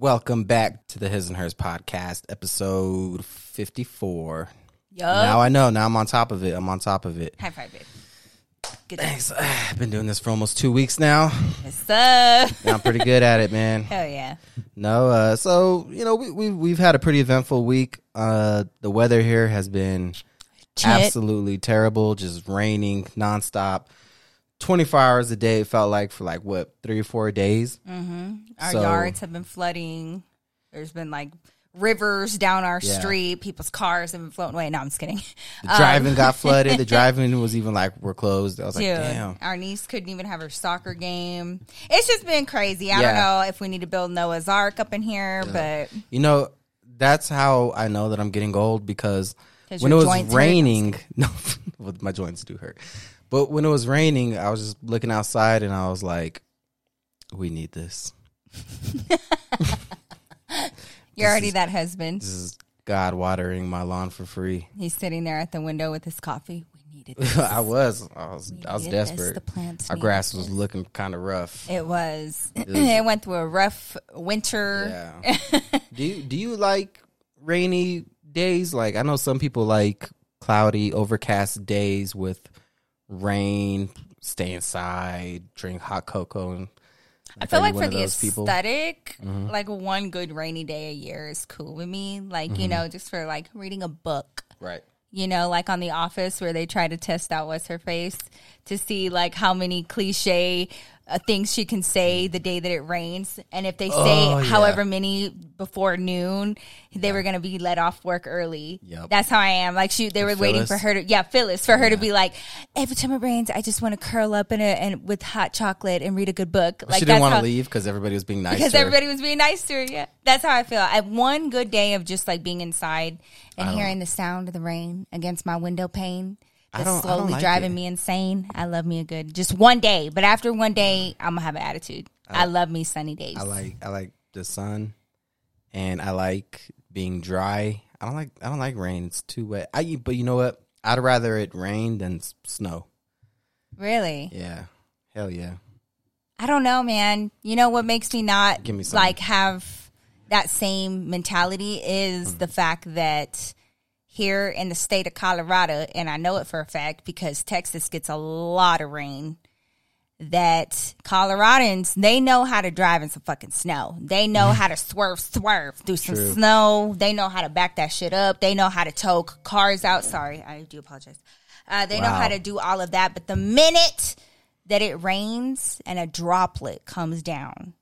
Welcome back to the His and Hers podcast, episode 54. Yup. Now I know. Now I'm on top of it. I'm on top of it. High five, babe. Good Thanks. I've been doing this for almost two weeks now. What's up? And I'm pretty good at it, man. Hell yeah. No, uh, so you know we, we we've had a pretty eventful week. Uh, the weather here has been Shit. absolutely terrible, just raining nonstop, 24 hours a day. It felt like for like what three or four days. Mm-hmm. Our So- yards have been flooding. There's been like rivers down our Yeah. street. People's cars have been floating away. No, I'm just kidding. The driving got um, flooded. The driving was even like we're closed. I was like, damn. our niece couldn't even have her soccer game. It's just been crazy. I Yeah. don't know if we need to build Noah's Ark up in here, but You know, that's how I know that I'm getting old because when it was raining, no, well, my joints do hurt. But when it was raining, I was just looking outside and I was like, we need this. you're already that husband. This is God watering my lawn for free. He's sitting there at the window with his coffee. We needed this. I was, I was, I was this. desperate. The plants Our needed grass was this. looking kind of rough. It was. was- it went through a rough winter. Yeah. do you do you like rainy days? Like I know some people like cloudy, overcast days with rain, stay inside, drink hot cocoa and I feel like for the people? Mm-hmm. aesthetic, like one good rainy day a year is cool with me. Like, Mm-hmm. you know, just for like reading a book. Right. You know, like on The Office where they try to test out what's her face to see like how many cliche uh, things she can say the day that it rains, and if they say Oh, yeah. however many before noon, they were gonna be let off work early. Yep. That's how I am. Like she, they were waiting for her to, yeah, Phyllis, for her to be like, every time it rains, I just want to curl up in a and with hot chocolate and read a good book. Like she didn't want to leave because everybody was being nice. because to her. everybody was being nice to her. Yeah, that's how I feel. I have one good day of just like being inside and hearing the sound of the rain against my window pane. I That's I slowly like driving it. me insane. I love me a good just one day, but after one day, I'm gonna have an attitude. I, love me sunny days. I like I like the sun, and I like being dry. I don't like I don't like rain. It's too wet. I but you know what? I'd rather it rain than snow. really. Yeah, hell yeah. I don't know, man. You know what makes me not Give me like have that same mentality is Hmm. the fact that here in the state of Colorado, and I know it for a fact because Texas gets a lot of rain. That Coloradans they know how to drive in some fucking snow. They know how to swerve, swerve through some True. snow. They know how to back that shit up. They know how to tow cars out. Sorry, I do apologize. Uh, they know how to do all of that. But the minute that it rains and a droplet comes down,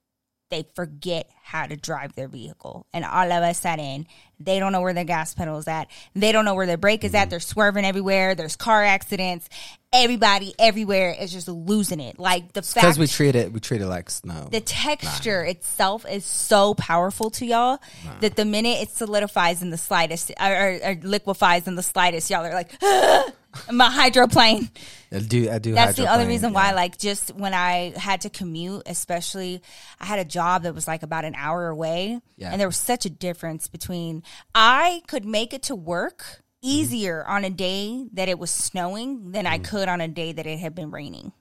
they forget how to drive their vehicle. And all of a sudden, they don't know where their gas pedal is at. They don't know where their brake is Mm-hmm. at. They're swerving everywhere. There's car accidents. Everybody everywhere is just losing it. Like the fact Because we treat it we treat it like snow. the texture itself is so powerful to y'all that the minute it solidifies in the slightest or, or, or liquefies in the slightest, y'all are like, my hydroplane. I do I do. That's the other reason yeah. why, like, just when I had to commute, especially, I had a job that was like about an hour away, Yeah. and there was such a difference between I could make it to work Mm-hmm. easier on a day that it was snowing than I could on a day that it had been raining.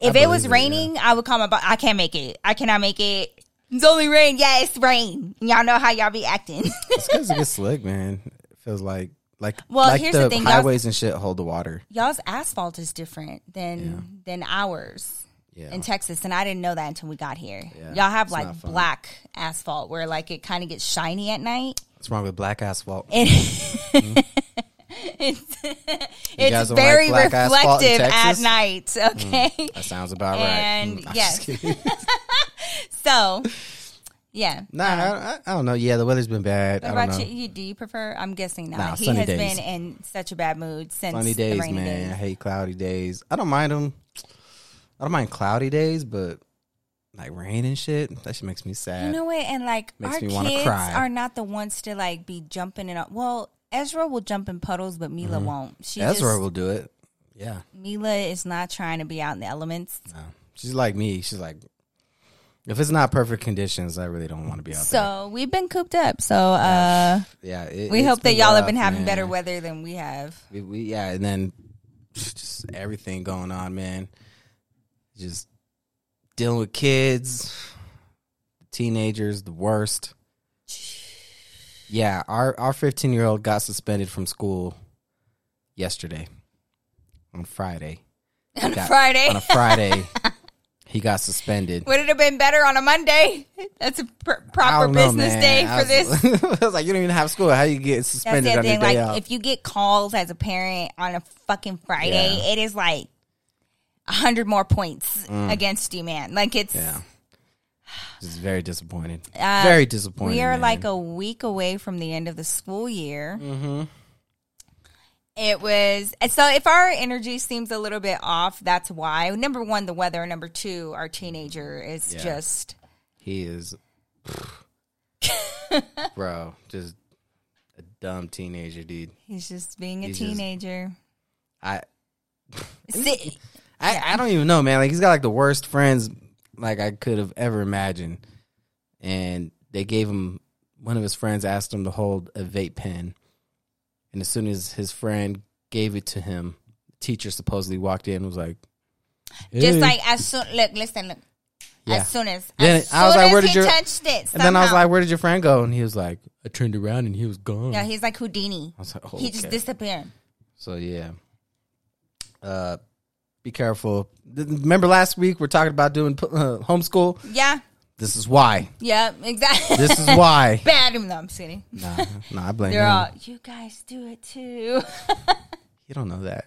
If it was it, yeah. raining, I would call my boss. I can't make it. I cannot make it. It's only rain. Yeah, it's rain. Y'all know how y'all be acting. It's because it gets slick, man. It feels like like Well, like here's the, the thing, highways and shit hold the water. Y'all's asphalt is different than than ours. Yeah. in Texas, and I didn't know that until we got here. Yeah, Y'all have like black asphalt where like it kind of gets shiny at night. What's wrong with black asphalt? And it's it's very like black asphalt in reflective at Mm. night. Okay, That sounds about right. And, Mm, yes. so yeah. nah, I, I, I don't know. Yeah, the weather's been bad. What I don't about know. you, you? Do you prefer? I'm guessing not. Nah, he has days. been in such a bad mood since Sunny days, man. I hate cloudy days. I don't mind them. I don't mind cloudy days, but like rain and shit, that shit makes me sad. You know what? And like Makes our me kids cry. are not the ones to like be jumping in. A, well, Ezra will jump in puddles, but Mila won't. She Mm-hmm. Ezra just, will do it. Yeah, Mila is not trying to be out in the elements. no. she's like me. She's like, if it's not perfect conditions, I really don't want to be out there. So we've been cooped up. So uh, Yeah, it, we hope that y'all have been having man. better weather than we have. We, we yeah, and then just everything going on, man. Just dealing with kids, teenagers, the worst. Yeah, our our 15 year old got suspended from school yesterday on Friday. on Got- Friday. On a Friday, he got suspended. Would it have been better on a Monday? That's a pr- proper know, business man. day for this. I was like, you don't even have school. How you get suspended on your thing. day Like, off? if you get calls as a parent on a fucking Friday, Yeah. it is like a hundred more points against you, man. Like it's. Mm. yeah, just very disappointed. Uh, very disappointed. We are man. like a week away from the end of the school year. Mm-hmm. It was so if our energy seems a little bit off, that's why. Number one, the weather. Number two, our teenager is Yeah. just He is, bro, just a dumb teenager, dude. he's just being a He's just- teenager. I, Si- I, I don't even know, man. Like he's got like the worst friends like I could have ever imagined, and they gave him one of his friends asked him to hold a vape pen, and as soon as his friend gave it to him, the teacher supposedly walked in and was like, Just like as soon look, listen, look. Yeah. As soon as, Then as I was like, where did he your- touched it, and then I was like, "Where did your friend go?" And he was like, "I turned around and he was gone." yeah, he's like Houdini. I was like, oh, He just disappeared. So yeah, uh, be careful. Remember last week we're talking about doing uh, homeschool. Yeah, This is why. yeah, exactly. This is why. bad him. No, I'm just kidding. nah, nah, I blame They're him. all you guys do it too. You don't know that.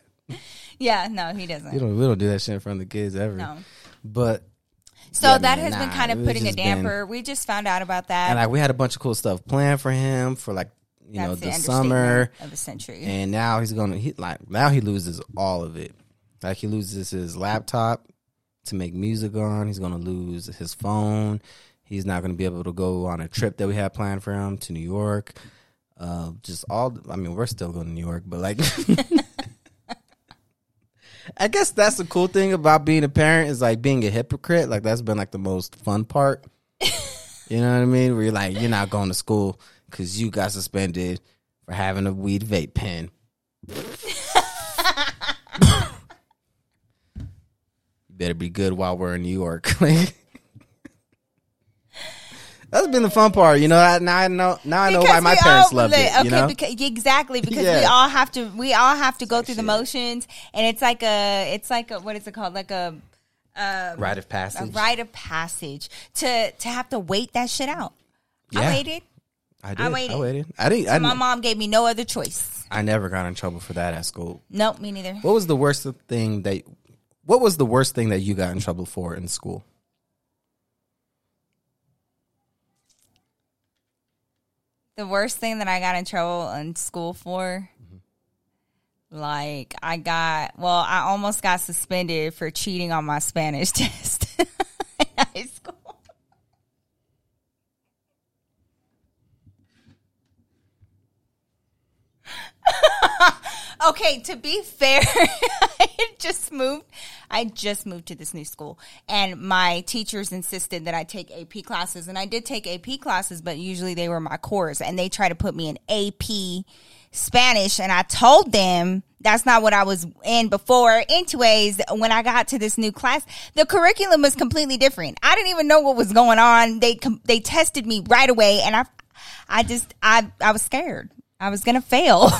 yeah, no, he doesn't. You don't. We don't do that shit in front of the kids ever. no. But So Yeah, that man, has been kind of putting a just been- damper. we just found out about that. and like we had a bunch of cool stuff planned for him for like you know That's the summer, of the century. and now he's gonna he like now he loses all of it. Like he loses his laptop to make music on. He's gonna lose his phone. He's not gonna be able to go on a trip that we had planned for him to New York. Uh, just all. I mean, we're still going to New York, but like, I guess that's the cool thing about being a parent is like being a hypocrite. Like that's been like the most fun part. you know what I mean? Where you're like, you're not going to school because you got suspended for having a weed vape pen. you better be good while we're in New York. That's been the fun part, you know. I, now I know. Now I know why my parents loved it. Okay, You know, because, exactly because we all have to. We all have to go through the motions, and it's like a. It's like a. What is it called? Like a. Um, rite of A passage. rite of passage to to have to wait that shit out. I waited. I did. I waited. waited. I didn't. I, My didn't- mom gave me no other choice. I never got in trouble for that at school. Nope, me neither. What was the worst thing that? What was the worst thing that you got in trouble for in school? The worst thing that I got in trouble in school for, like I got, well, I almost got suspended for cheating on my Spanish test in high school. okay, to be fair, I just moved. I just moved to this new school, and my teachers insisted that I take AP classes, and I did take AP classes, but usually they were my cores, and they tried to put me in AP Spanish, and I told them that's not what I was in before. Anyways, when I got to this new class, the curriculum was completely different. I didn't even know what was going on. They they tested me right away, and I, I just I I was scared. I was gonna fail.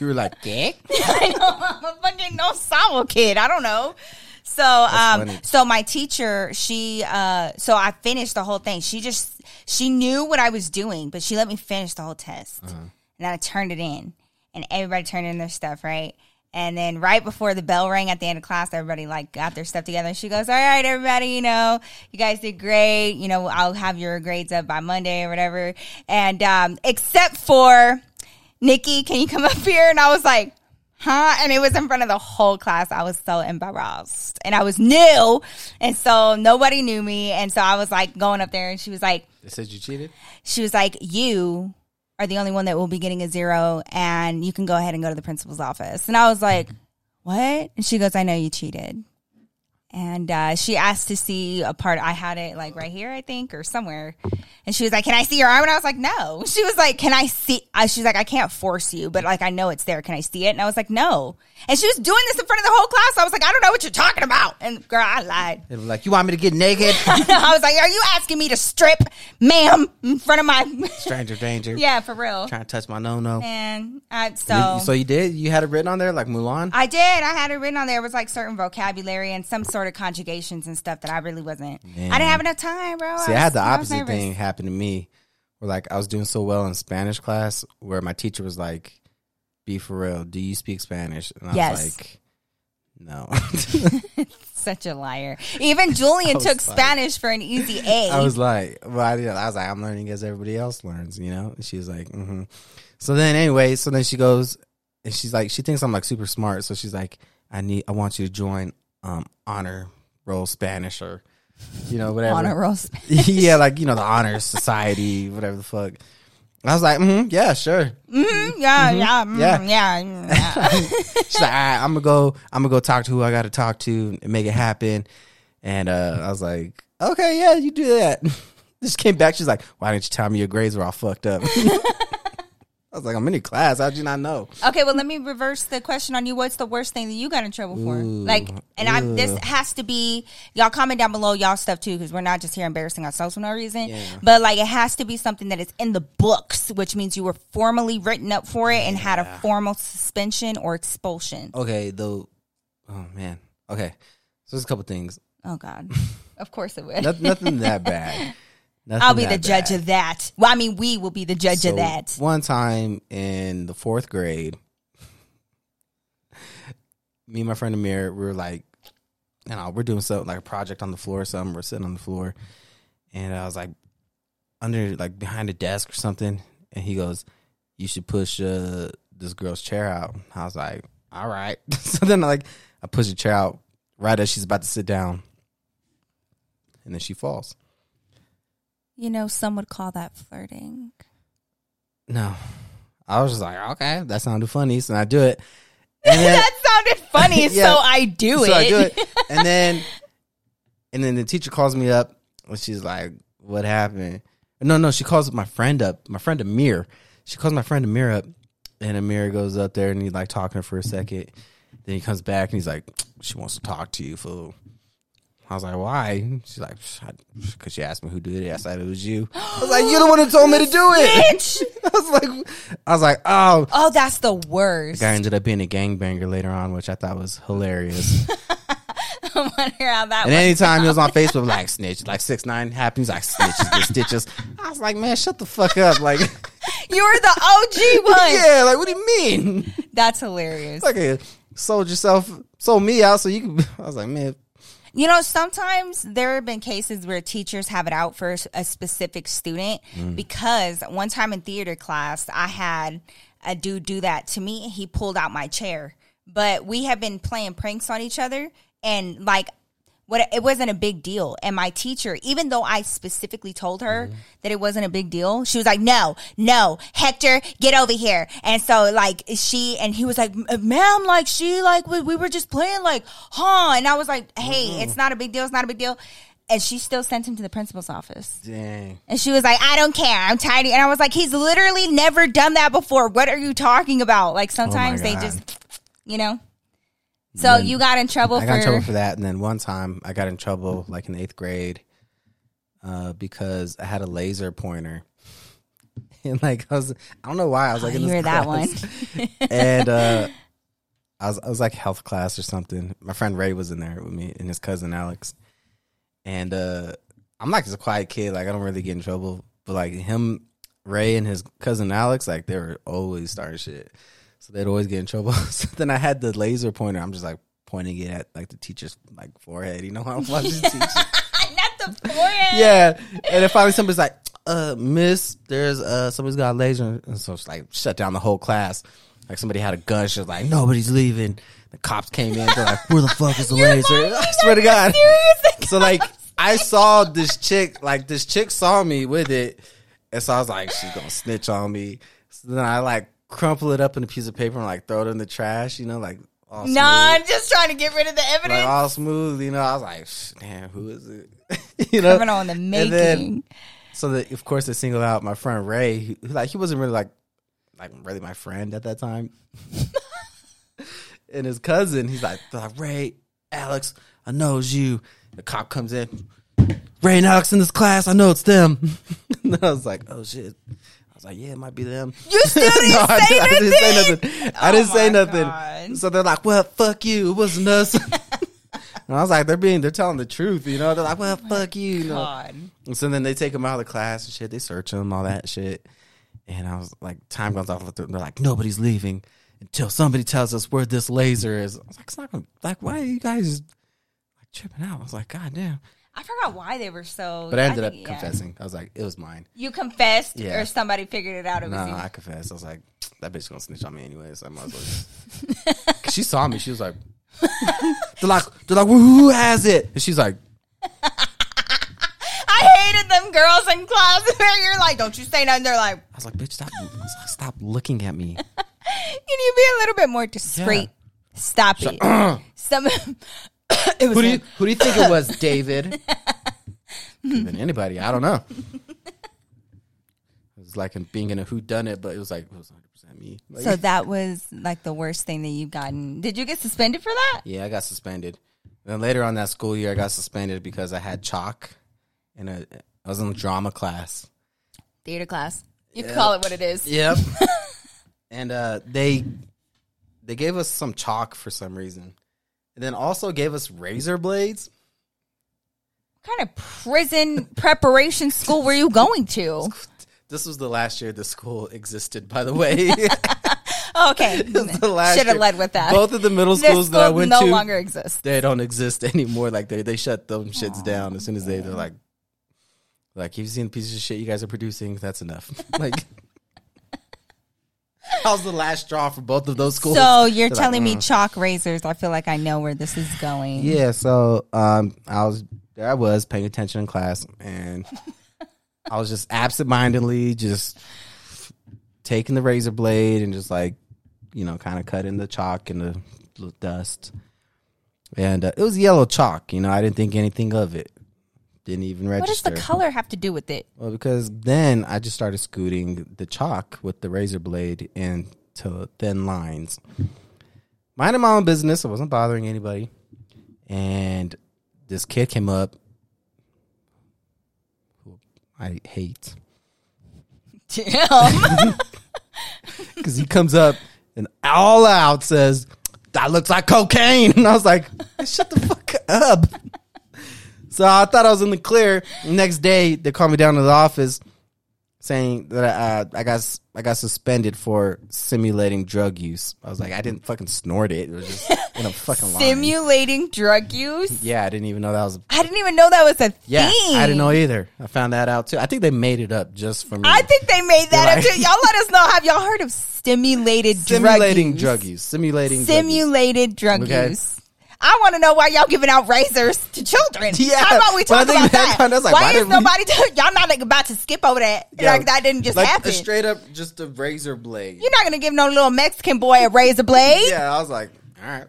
You were like, yeah. I know I'm a fucking no sabo kid. I don't know. So um funny. so my teacher, she uh so I finished the whole thing. She just she knew what I was doing, but she let me finish the whole test. Uh-huh. And then I turned it in. And everybody turned in their stuff, right? And then right before the bell rang at the end of class, everybody like got their stuff together. And she goes, "All right, everybody, you know, you guys did great. You know, I'll have your grades up by Monday or whatever." And um, except for Nikki, can you come up here? And I was like, huh? And it was in front of the whole class. I was so embarrassed. And I was new. And so nobody knew me. And so I was like going up there and she was like, They said you cheated. she was like, you are the only one that will be getting a zero and you can go ahead and go to the principal's office. And I was like, what? And she goes, I know you cheated. And uh, she asked to see a part. I had it like right here, I think, or somewhere. And she was like, "Can I see your arm?" And I was like, "No." She was like, "Can I see?" She's like, "I can't force you, but like I know it's there. Can I see it?" And I was like, "No." And she was doing this in front of the whole class. I was like, "I don't know what you're talking about." And girl, I lied. They were like, "You want me to get naked?" I was like, "Are you asking me to strip, ma'am, in front of my?" Stranger danger. yeah, for real. Trying to touch my no no. And I, so So you did? You had it written on there like Mulan? I did. I had it written on there. It was like certain vocabulary and some sort of conjugations and stuff that I really wasn't. Man. I didn't have enough time, bro. See, I had the was- was opposite thing happen to me. Where like I was doing so well in Spanish class, where my teacher was like, "Be for real. Do you speak Spanish?" And I Yes. was like, "No." Such a liar. Even Julian took like- Spanish for an easy A. I was like, well, I, did, I was like, I'm learning as everybody else learns, you know. And she was like, mm-hmm. So then, anyway, so then she goes, and she's like, she thinks I'm like super smart, so she's like, I need, I want you to join um honor roll Spanish or, you know, whatever. honor roll Spanish. yeah, like you know the honor society, whatever the fuck. I was like, mm-hmm, yeah, sure. Mhm, yeah, yeah, mm, Yeah. yeah, yeah. She's like, all right, I'm gonna go. I'm gonna go talk to who I got to talk to and make it happen. And uh, I was like, okay, yeah, you do that. Just came back. She's like, why didn't you tell me your grades were all fucked up? I was like, I'm in your class. How'd you not know? Okay, well, let me reverse the question on you. What's the worst thing that you got in trouble for? Ooh, like, and I'm this has to be y'all comment down below y'all stuff too because we're not just here embarrassing ourselves for no reason. Yeah. But like, it has to be something that is in the books, which means you were formally written up for it and had a formal suspension or expulsion. Okay, though. Oh man. Okay, so there's a couple things. Oh God, of course it would. Noth- nothing that bad. Nothing I'll be the judge bad. of that. Well, I mean, we will be the judge So, of that. One time in the fourth grade, me and my friend Amir, we were like, you know, we're doing something like a project on the floor or something. We're sitting on the floor, and I was like, under like behind a desk or something, and he goes, "You should push uh, this girl's chair out." I was like, "All right." so then, like, I push the chair out right as she's about to sit down, and then she falls. You know, some would call that flirting. No. I was just like, okay, that sounded funny, so I do it. And then, that sounded funny, Yeah. so I do so it. I do it. And then and then the teacher calls me up and she's like, What happened? No, no, she calls my friend up, my friend Amir. She calls my friend Amir up and Amir goes up there and he's like talking to her for a second. Then he comes back and he's like, She wants to talk to you, fool. I was like, why? She's like, because she asked me who did it. I said it was you. I was like, you're the one who told me to do it. Bitch. I was like, I was like, oh, Oh, that's the worst. guy ended up being a gangbanger later on, which I thought was hilarious. I wonder how that and anytime he was on Facebook, like snitch, like six nine happens, like snitches get stitches. I was like, man, shut the fuck up. Like, You were the OG one. yeah, like what do you mean? That's hilarious. Like, a, sold yourself, sold me out, so you can. I was like, man, You know, sometimes there have been cases where teachers have it out for a specific student Mm. because one time in theater class, I had a dude do that to me. He pulled out my chair, but we have been playing pranks on each other, and like. What it wasn't a big deal, and my teacher, even though I specifically told her Mm-hmm. that it wasn't a big deal, she was like, "No, no, Hector, get over here." And so, like, she and he was like, "Ma'am, like she, like we, we were just playing, like, huh?" And I was like, "Hey, it's not a big deal. It's not a big deal." And she still sent him to the principal's office. dang. And she was like, I don't care. I'm tired. And I was like, he's literally never done that before. What are you talking about? Like sometimes they just, you know. So you got in trouble I for got in trouble for that, and then one time I got in trouble, like in eighth grade, uh, because I had a laser pointer. And like I was, I don't know why I was like in you this were that one. and uh, I was I was like health class or something. My friend Ray was in there with me and his cousin Alex. And uh, I'm like just a quiet kid. Like I don't really get in trouble. But like him, Ray, and his cousin Alex, like they were always starting shit. So they'd always get in trouble. so then I had the laser pointer. I'm just like pointing it at like the teacher's like forehead. You know how I'm watching teacher. Not the forehead. yeah. And then finally somebody's like, uh, miss, there's uh somebody's got a laser and so it's like shut down the whole class. Like somebody had a gun, she was like, Nobody's leaving. The cops came in, they're like, Where the fuck is the laser? I swear to God. So like I saw this chick, like this chick saw me with it, and so I was like, she's gonna snitch on me. So then I like crumple it up in a piece of paper and like throw it in the trash, you know, like all Nah, smooth. I'm just trying to get rid of the evidence. like all smooth. You know, I was like, "Shh, damn, who is it? you know, Criminal in the making. then- so that of course they singled out my friend Ray. Who, who, like he wasn't really like like really my friend at that time. and his cousin, he's like, like Ray, Alex, I know it's you. The cop comes in. Ray and Alex in this class. I know it's them. and I was like, oh shit. I like, yeah, it might be them. You still didn't No, I say didn't- I didn't say nothing? nothing. I didn't Oh say nothing. God. So they're like, well, fuck you. It wasn't us. and I was like, they're being, they're telling the truth. You know, they're like, well, oh fuck you. you know? And so then they take him out of the class and shit. They search him, all that shit. And I was like, time goes off. They're like, nobody's leaving until somebody tells us where this laser is. I was like, it's not gonna, like, why are you guys like tripping out? I was like, God damn. I forgot why they were so. But I ended think- up yeah. confessing. I was like, it was mine. You confessed, Yeah. or somebody figured it out. It No, you. I confessed. I was like, that bitch gonna snitch on me anyways. I might as well. she saw me. She was like, they're like, they're like, well, who has it? And she's like, I hated them girls in class where you're like, "Don't you say nothing." They're like, I was like, bitch, stop, stop looking at me. "Can you be a little bit more discreet?" Stop it. Some. it was. Who do you who do you think it was, David? Could have been anybody. I don't know. It was like in being in a who done it, but it was like it was 100 percent me. Like, So that was like the worst thing that you've gotten. Did you get suspended for that? yeah, I got suspended. Then later on that school year, I got suspended because I had chalk, and I, I was in a drama class. Theater class. You can call it what it is. Yep. and uh, they they gave us some chalk for some reason, and then also gave us razor blades. What kind of prison preparation school were you going to? This was the last year the school existed, by the way. Okay. Should have led with that. Both of the middle schools that I went no to, no longer exist. they don't exist anymore. Like they they shut them shits down as soon as they they're like, like you've seen the pieces of shit you guys are producing. That's enough. like. That was the last straw for both of those schools. So you're They're like, telling me "Mm." chalk razors. I feel like I know where this is going. Yeah, so um, I was there. I was paying attention in class, and I was just absentmindedly just taking the razor blade and just like, you know, kind of cutting the chalk and the dust. And uh, it was yellow chalk. You know, I didn't think anything of it. Didn't even register. What does the color have to do with it? Well, because then I just started scooting the chalk with the razor blade into thin lines. Minding my own business. I wasn't bothering anybody. And this kid came up who I hate. Damn. Because he comes up and all out says, That looks like cocaine. And I was like, Shut the fuck up. So I thought I was in the clear. Next day, they called me down to the office saying that uh, I got I got suspended for simulating drug use. I was like, I didn't fucking snort it. It was just in a fucking line. Simulating drug use. Yeah, I didn't even know that was. I didn't even know that was a Yeah, thing. I didn't know either. I found that out too. I think they made it up just for me. I think they made that up too. Y'all let us know. Have y'all heard of stimulated simulating drug drug use? use. Simulating drug use. Simulated drug Okay. use. I want to know why y'all giving out razors to children. Yeah, How about we talk think about that- that? like, why, why is didn't we- nobody? y'all not like, about to skip over that? Yeah, like that didn't just like happen. A straight up, just a razor blade. You're not gonna give no little Mexican boy a razor blade. Yeah, I was like, all right.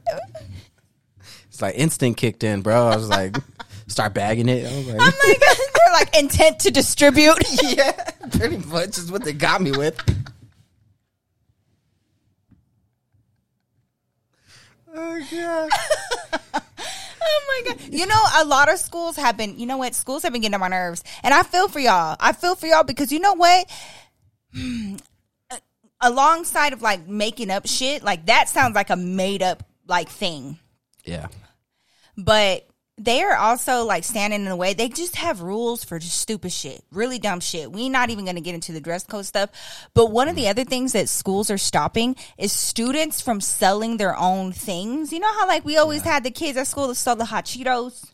It's like instinct kicked in, bro. I was like, start bagging it. I was like, they're like intent to distribute. yeah, pretty much is what they got me with. Oh god. Oh my god! You know, a lot of schools have been. You know what? Schools have been getting on my nerves, and I feel for y'all. I feel for y'all because you know what? Hmm. Alongside of like making up shit, like that sounds like a made up like thing. Yeah. But they are also like standing in the way. They just have rules for just stupid shit, really dumb shit. We're not even going to get into the dress code stuff. But one of the mm. other things that schools are stopping is students from selling their own things. You know how like we always had the kids at school that sold the hot Cheetos.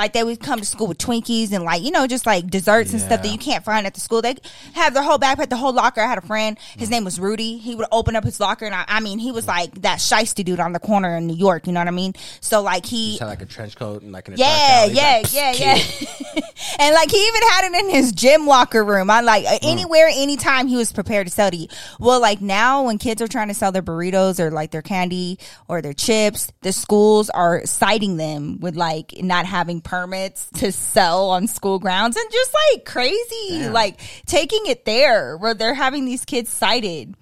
Like they would come to school with Twinkies and like you know just like desserts and stuff that you can't find at the school. They have their whole backpack, the whole locker. I had a friend. His name was Rudy. He would open up his locker, and I, I mean, he was like that shisty dude on the corner in New York. You know what I mean? So like he, Just had like a trench coat and like an yeah, yeah, He's yeah, like, yeah. And like he even had it in his gym locker room. I like Mm. anywhere, anytime he was prepared to sell to you. Well, like now when kids are trying to sell their burritos or like their candy or their chips, the schools are citing them with like not having permits to sell on school grounds and just like crazy, Damn. like taking it there where they're having these kids cited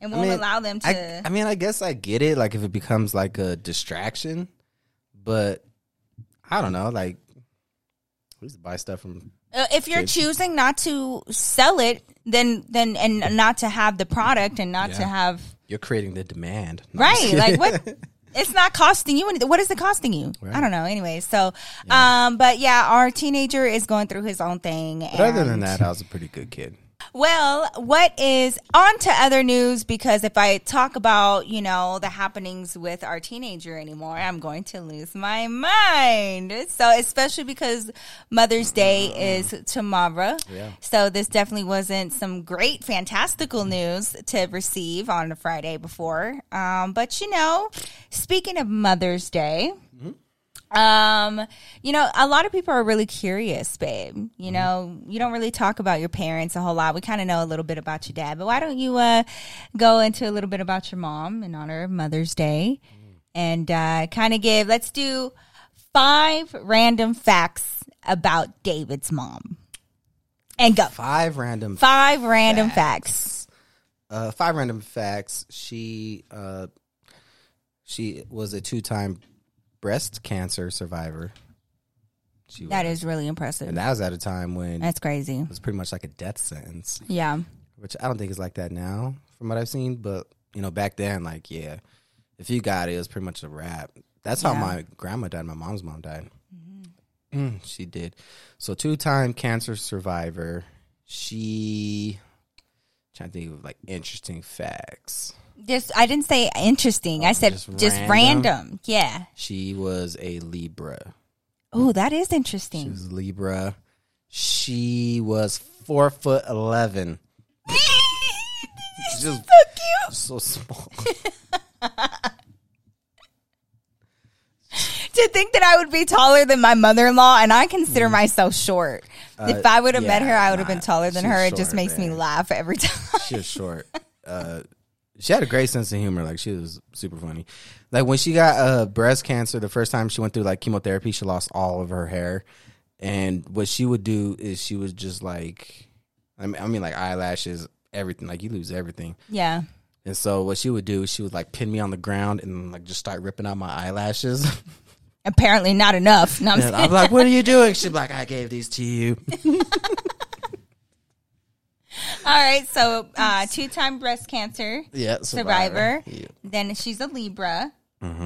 and won't I mean, allow them to. I, I mean, I guess I get it. Like if it becomes like a distraction, but I don't know. Like we used to buy stuff from. Uh, if you're Kids. choosing not to sell it, then then and not to have the product and not to have You're creating the demand, No, right, like what? It's not costing you anything. What is it costing you? I don't know. Anyway, so um, but yeah, our teenager is going through his own thing. But other than that, I was a pretty good kid. Well, what is on to other news? Because if I talk about, you know, the happenings with our teenager anymore, I'm going to lose my mind. So, especially because Mother's Day is tomorrow. Yeah. So, this definitely wasn't some great, fantastical news to receive on a Friday before. Um, but, you know, speaking of Mother's Day, um, you know, a lot of people are really curious, babe. You know, you don't really talk about your parents a whole lot. We kind of know a little bit about your dad, but why don't you uh go into a little bit about your mom in honor of Mother's Day and uh kind of give let's do five random facts about David's mom. And go. Five random Five random facts. uh, five random facts. She uh, she was a two time breast cancer survivor. She That was. is really impressive. and that was at a time when That's crazy. it was pretty much like a death sentence, Yeah. which I don't think is like that now, from what I've seen. But you know, back then, like yeah, if you got it, it was pretty much a wrap. That's how Yeah. my grandma died. My mom's mom died. Mm, she did. So two time cancer survivor. She trying to think of like interesting facts. Just I didn't say interesting. I said just just, random? random. Yeah. She was a Libra. Oh, that is She interesting. was a Libra. She was four foot eleven. Just so cute. so small. To think that I would be taller than my mother in law, and I consider myself short. if I would have met Mm. Uh, yeah, her, I would have been taller than her. It just short, makes me laugh every time. She's short. Uh, she had a great sense of humor. Like she was super funny. Like when she got uh, breast cancer, the first time she went through like chemotherapy, she lost all of her hair. And what she would do is she was just like, I mean, I mean like eyelashes, everything. Like you lose everything. yeah. And so what she would do, she would like pin me on the ground and like just start ripping out my eyelashes. Apparently not enough. No, I'm I'm like, "What are you doing?" She'd be like, "I gave these to you." All right. So, uh, two-time breast cancer yeah, survivor. Yeah. Then she's a Libra.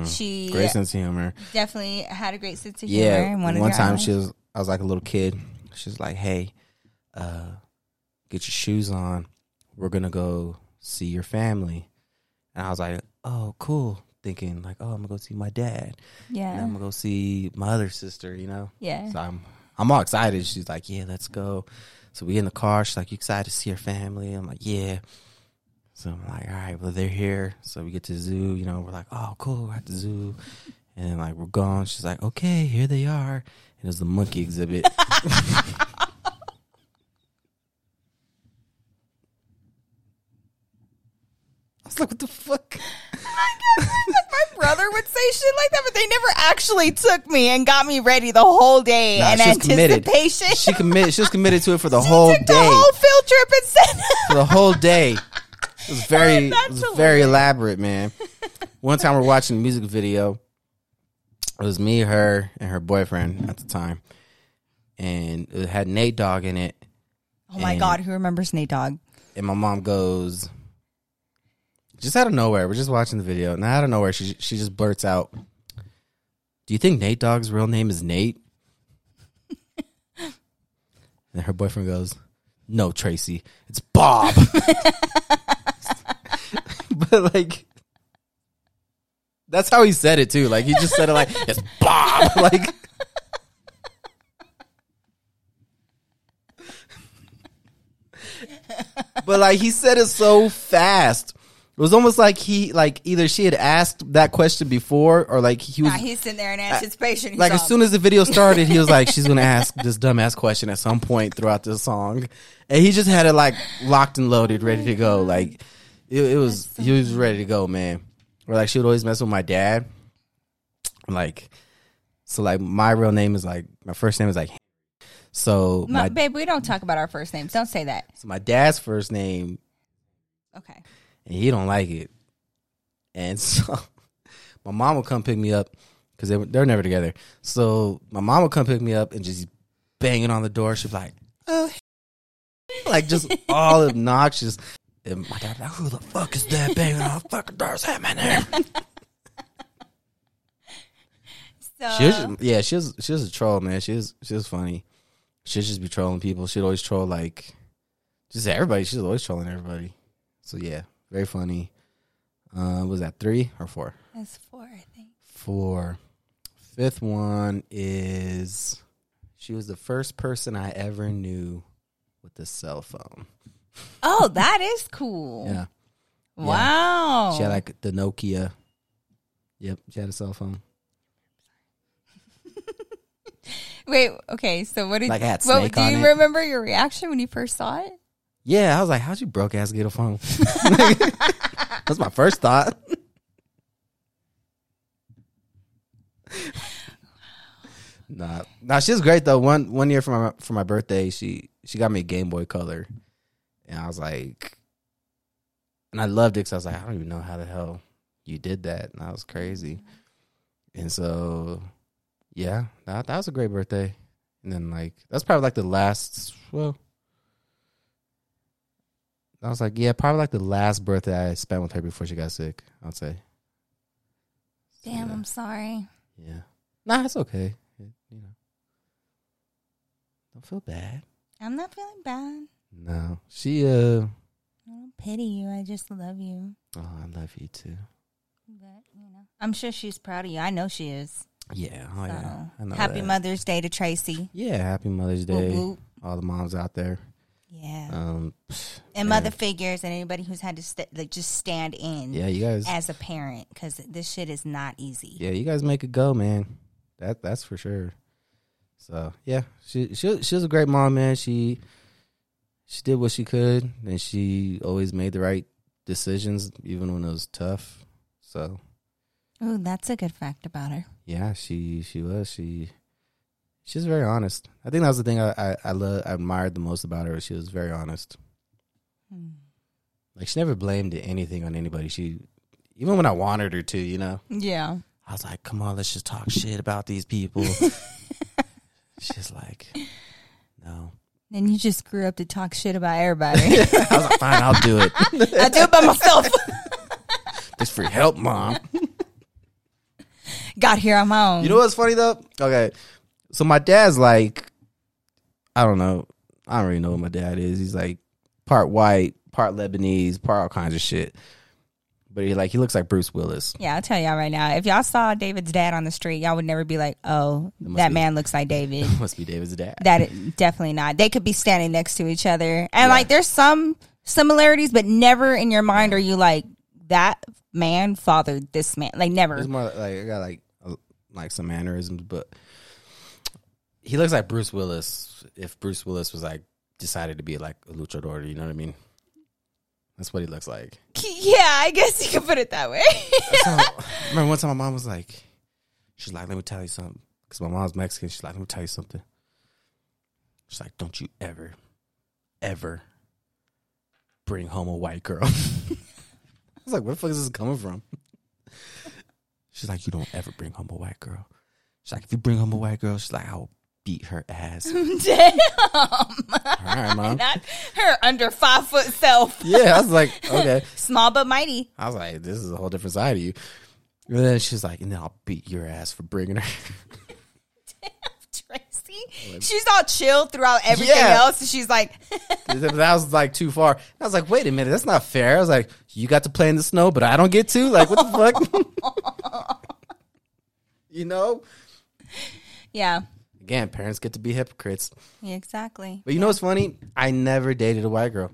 She Great sense of humor. definitely had a great sense of humor. Yeah, and one, wanted time eyes. she was, I was like a little kid. She was like, "Hey, uh, get your shoes on. We're gonna go see your family." And I was like, "Oh, cool." Thinking like, "Oh, I'm gonna go see my dad. And yeah, I'm gonna go see my other sister." You know. yeah. So I'm, I'm all excited. She's like, "Yeah, let's go." So we in the car. She's like, "You excited to see your family?" I'm like, "Yeah." So I'm like, "All right, well they're here." So we get to the zoo. You know, we're like, "Oh, cool, we're at the zoo." And like we're gone. She's like, "Okay, here they are." And it was the monkey exhibit. I was like, "What the fuck?" my brother would say shit like that, but they never actually took me and got me ready the whole day Nah, in she was committed. anticipation. She committed. She was committed to it for the whole took day. the whole field trip and said, for the whole day. It was very, oh, That's it was very elaborate, man. One time we're watching a music video. It was me, her, and her boyfriend at the time, and it had Nate Dogg in it. "Oh my And- god, who remembers Nate Dogg?" And my mom goes, just out of nowhere, we're just watching the video, and out of nowhere, she she just blurts out, "Do you think Nate Dogg's real name is Nate?" and her boyfriend goes, "No, Tracy, it's Bob." but like, that's how he said it too. Like he just said it like it's Bob. Like. but like he said it so fast. It was almost like he like either she had asked that question before or like he was Nah, he's sitting there in anticipation. He's like all, as soon as the video started, he was like, "She's gonna ask this dumbass question at some point throughout this song," and he just had it like locked and loaded, ready to go. Like it, it was, he was ready to go, man. Or like she would always mess with my dad. Like, so like my real name is like my first name is like, so My, my babe, we don't talk about our first names. Don't say that. so my dad's first name Okay. And he don't like it. And so my mom would come pick me up because they they're never together. So my mom would come pick me up and just banging on the door. She'd be like, "Oh, like just all obnoxious." And my dad, like, "Who the fuck is that banging on the fucking doors? Hey, man, there." So She was, yeah, she was she was a troll, man. She was she was funny. She'd just be trolling people. She'd always troll like just everybody. She was always trolling everybody. So yeah, very funny. Uh, was that three or four? that's four, I think. Four. Fifth one is she was the first person I ever knew with a cell phone. Oh, that is cool. Yeah, Wow. she had like the Nokia. Yep, she had a cell phone. Wait, okay. So what did Like, I had what, do you remember your reaction when you first saw it? Yeah, I was like, how'd you broke ass get a phone? That's my first thought. nah, nah, she was great though. One one year for my for my birthday, she she got me a Game Boy Color, and I was like, and I loved it because I was like, I don't even know how the hell you did that, and that was crazy. And so, yeah, that that was a great birthday. And then like that's probably like the last well. I was like, yeah, probably like the last birthday I spent with her before she got sick. I'd say, Damn, Yeah. I'm sorry. yeah. Nah, it's okay. It- you know, don't feel bad. I'm not feeling bad. No, she. uh I don't pity you. I just love you. Oh, I love you too. But you know, I'm sure she's proud of you. I know she is. Yeah. Oh yeah. So, know happy that. Mother's Day to Tracy. Yeah. Happy Mother's Whoop, Day, whoop. all the moms out there. Yeah. Um. and mother figures and anybody who's had to st- like just stand in Yeah, you guys. as a parent because this shit is not easy. Yeah, you guys make it go, man. That that's for sure. So yeah, she she she was a great mom, man. She she did what she could, and she always made the right decisions, even when it was tough. So Oh, that's a good fact about her. yeah, she she was she she's very honest. I think that was the thing I I, I, lo- I admired the most about her. She was very honest. Hmm. Like she never blamed anything on anybody. She even when I wanted her to, you know. Yeah. I was like, come on, let's just talk shit about these people. She's like, no. And you just grew up to talk shit about everybody. I was like, fine, I'll do it. I'll do it by myself. It's free help, mom. Got here on my own. You know what's funny though? Okay, so my dad's like, I don't know, I don't really know what my dad is. He's like part white, part Lebanese, part all kinds of shit. But he like he looks like Bruce Willis. yeah, I'll tell y'all right now. If y'all saw David's dad on the street, y'all would never be like, "Oh, that be- man looks like David." Must be David's dad. that it, definitely not. They could be standing next to each other, and Yeah. like there's some similarities, but never in your mind are you like that man fathered this man. Like never. It's more like I got like like some mannerisms, but he looks like Bruce Willis. If Bruce Willis was like decided to be like a luchador, you know what I mean? That's what he looks like. Yeah, I guess you could put it that way. So, remember one time my mom was like, she's like, let me tell you something. Because my mom's Mexican. She's like, let me tell you something. She's like, don't you ever, ever bring home a white girl. I was like, where the fuck is this coming from? She's like, you don't ever bring home a white girl. She's like, if you bring home a white girl, she's like, I'll beat her ass. Damn, All right, mom. not her under five foot self, Yeah, I was like, okay. small but mighty. I was like, this is a whole different side of you. And then she's like, and then I'll beat your ass for bringing her. Tracy, she's all chill throughout everything Yeah. else. and She's like, that was like too far. I was like, wait a minute, that's not fair. I was like, you got to play in the snow, but I don't get to. Like, what the fuck? you know, yeah, Again, parents get to be hypocrites. Yeah, exactly. But you know what's funny? I never dated a white girl.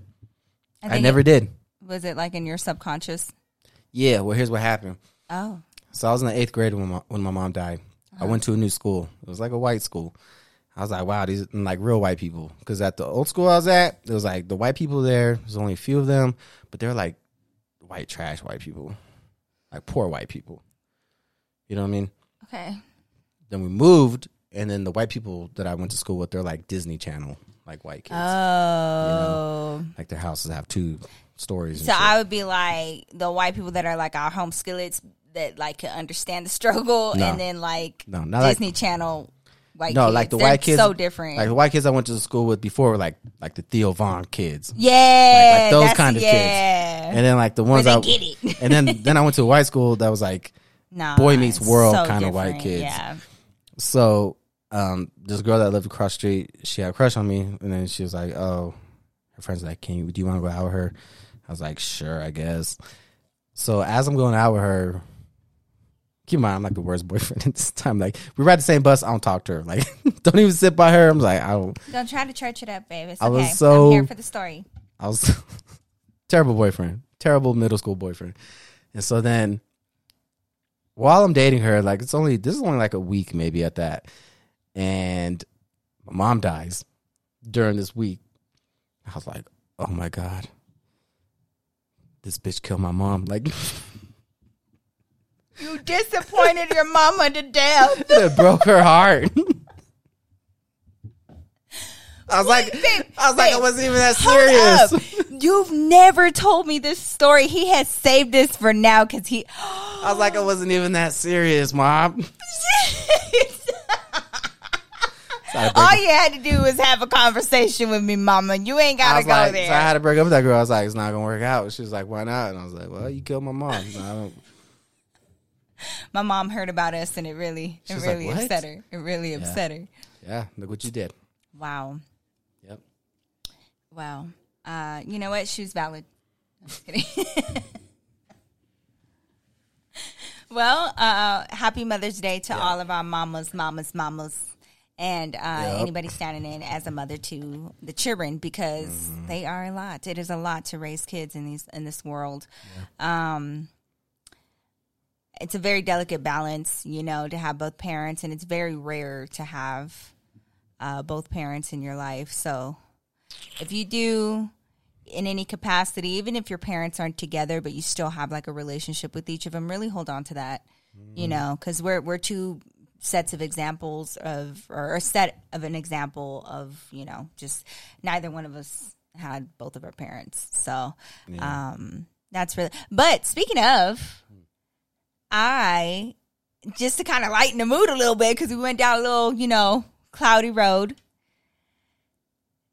I, think never it- did. Was it like in your subconscious? Yeah. Well, here's what happened. Oh, So I was in the eighth grade when my, when my mom died. I went uh-huh. to a new school. It was like a white school. I was like, wow, these are like real white people. Because at the old school I was at, it was like the white people there. There's only a few of them, but they're like white trash white people, like poor white people. You know what I mean? okay. Then we moved, and then the white people that I went to school with, they're like Disney Channel, like white kids. Oh. like their houses have two stories. So. I would be like the white people that are like our home skillets that like can understand the struggle, No. and then like No, not like- Disney Channel white. no, kids. like the They're white kids, so different. Like the white kids I went to school with before were like like the Theo Von kids. yeah, like those kind of kids. And then like the ones I get it. and then then I went to a white school that was like Nah, Boy Meets World so kinda white kids. Yeah. so um this girl that lived across the street, she had a crush on me and then she was like, Oh, her friends like, Can you do you want to go out with her? I was like, Sure, I guess. So as I'm going out with her, keep in mind I'm like the worst boyfriend at this time. Like we ride the same bus, I don't talk to her. Like don't even sit by her. I'm like, I don't Don't try to church it up, babe. It's I okay. was so- I'm here for the story. I was terrible boyfriend, terrible middle school boyfriend. And so then while I'm dating her, like it's only this is only like a week maybe at that. And my mom dies during this week. I was like, "Oh my god. This bitch killed my mom." Like You disappointed your mama to death. it broke her heart. I was like, Babe, I was like, babe, I wasn't even that serious. You've never told me this story. He has saved this for now because he. I was like, I wasn't even that serious, mom. All you had to do was have a conversation with me, mama. You ain't gotta go like, there. so I had to break up with that girl. I was like, it's not gonna work out. She was like, why not? And I was like, well, you killed my mom. So My mom heard about us, and it really, it like, really "What?" upset her. It really upset her. yeah, look what you did. Wow, Yep. wow. Uh, you know what? She's valid. I'm just kidding. well, uh, happy Mother's Day to all of our mamas, mamas, mamas, and uh, Yep. anybody standing in as a mother to the children because Mm-hmm. they are a lot. It is a lot to raise kids in these in this world. Um, it's a very delicate balance, you know, to have both parents, and it's very rare to have uh, both parents in your life. So, if you do in any capacity, even if your parents aren't together, but you still have like a relationship with each of them, really hold on to that, you know, because we're we're two sets of examples of or a set of an example of you know just neither one of us had both of our parents so um that's really but speaking of i just to kind of lighten the mood a little bit because we went down a little you know cloudy road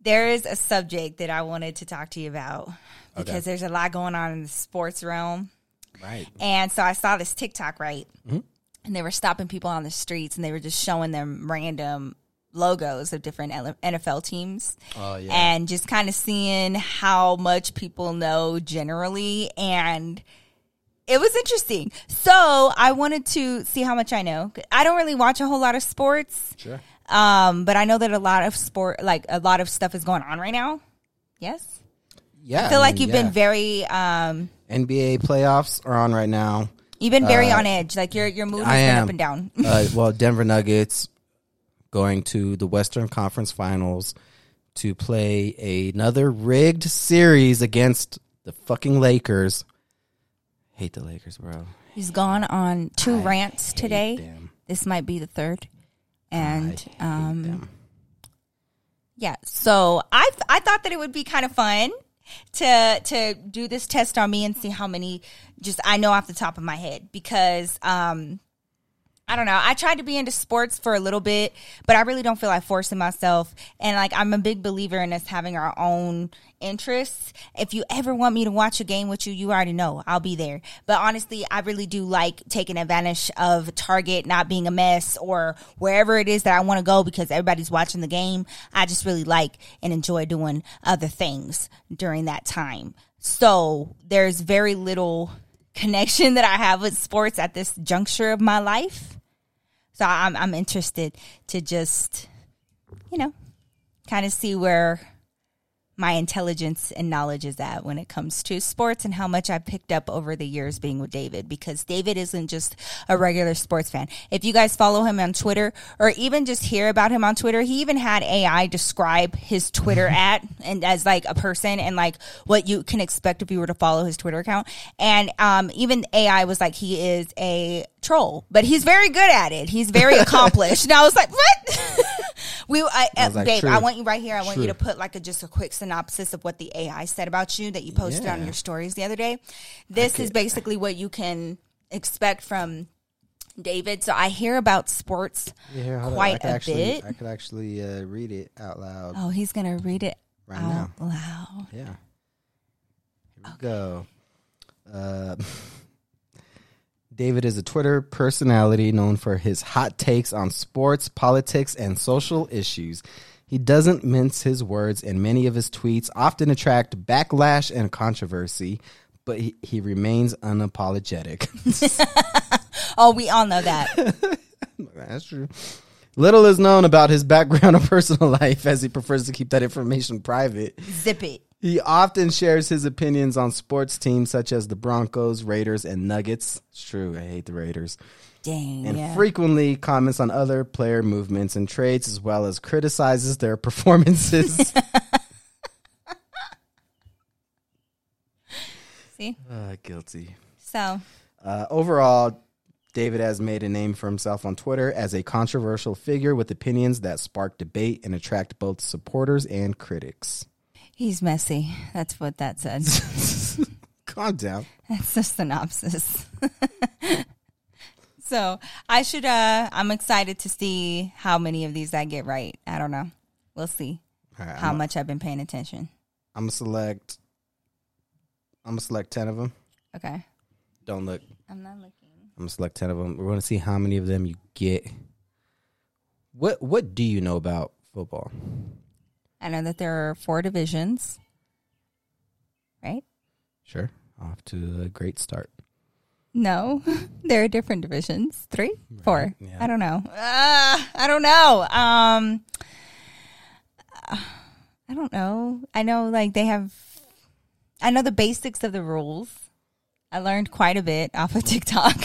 there is a subject that i wanted to talk to you about because Okay. there's a lot going on in the sports realm Right. and so I saw this TikTok, right? Mm-hmm. And they were stopping people on the streets and they were just showing them random logos of different NFL teams. Oh yeah. And just kind of seeing how much people know generally. And it was interesting. So I wanted to see how much I know. I don't really watch a whole lot of sports, sure. um, but I know that a lot of sport, like a lot of stuff is going on right now. Yes? Yeah. I feel like you've been very. Um, NBA playoffs are on right now. You've been very on edge. Like your your mood has I been am. up and down. uh, well, Denver Nuggets going to the Western Conference Finals to play another rigged series against the fucking Lakers. Hate the Lakers, bro. He's gone on two I rants today. them. This might be the third. And um them. yeah, so I I thought that it would be kind of fun to to do this test on me and see how many just I know off the top of my head because um I don't know. I tried to be into sports for a little bit, but I really don't feel like forcing myself. And like, I'm a big believer in us having our own interests. If you ever want me to watch a game with you, you already know I'll be there. But honestly, I really do like taking advantage of Target not being a mess or wherever it is that I want to go because everybody's watching the game. I just really like and enjoy doing other things during that time. So there's very little connection that I have with sports at this juncture of my life. So I'm I'm interested to just, you know, kind of see where my intelligence and knowledge is at when it comes to sports and how much I've picked up over the years being with David because David isn't just a regular sports fan. If you guys follow him on Twitter or even just hear about him on Twitter, he even had AI describe his Twitter at and as like a person and like what you can expect if you were to follow his Twitter account. And um, even AI was like he is a troll, but he's very good at it. He's very accomplished. and I was like, what? we, I, I like, babe, true. I want you right here. I want you to put like a just a quick synopsis of what the AI said about you that you posted on your stories the other day. This is basically what you can expect from David. So I hear about sports Yeah, hold on. I quite a actually, bit. I could actually uh, read it out loud Oh, he's gonna read it right out now. loud. Yeah. Here we go. Uh, David is a Twitter personality known for his hot takes on sports, politics, and social issues. He doesn't mince his words, and many of his tweets often attract backlash and controversy, but he, he remains unapologetic. Oh, we all know that. That's true. Little is known about his background or personal life, as he prefers to keep that information private. Zip it. He often shares his opinions on sports teams such as the Broncos, Raiders, and Nuggets. It's true, I hate the Raiders. Dang. And yeah. frequently comments on other player movements and trades, as well as criticizes their performances. See. uh, guilty. So Uh, overall, David has made a name for himself on Twitter as a controversial figure with opinions that spark debate and attract both supporters and critics. He's messy. That's what that says. Calm down. That's the synopsis. so I should uh I'm excited to see how many of these I get right. I don't know. We'll see right, how I'm, much I've been paying attention. I'm gonna select. I'm gonna select ten of them. Okay. Don't look. I'm not looking. I'm gonna select ten of them. We're gonna see how many of them you get. What What do you know about football? I know that there are four divisions. Right? Sure. Off to a great start. No, there are different divisions. Three, four. yeah. I don't know. Uh, I don't know. Um, I don't know. I know like they have. I know the basics of the rules. I learned quite a bit off of TikTok.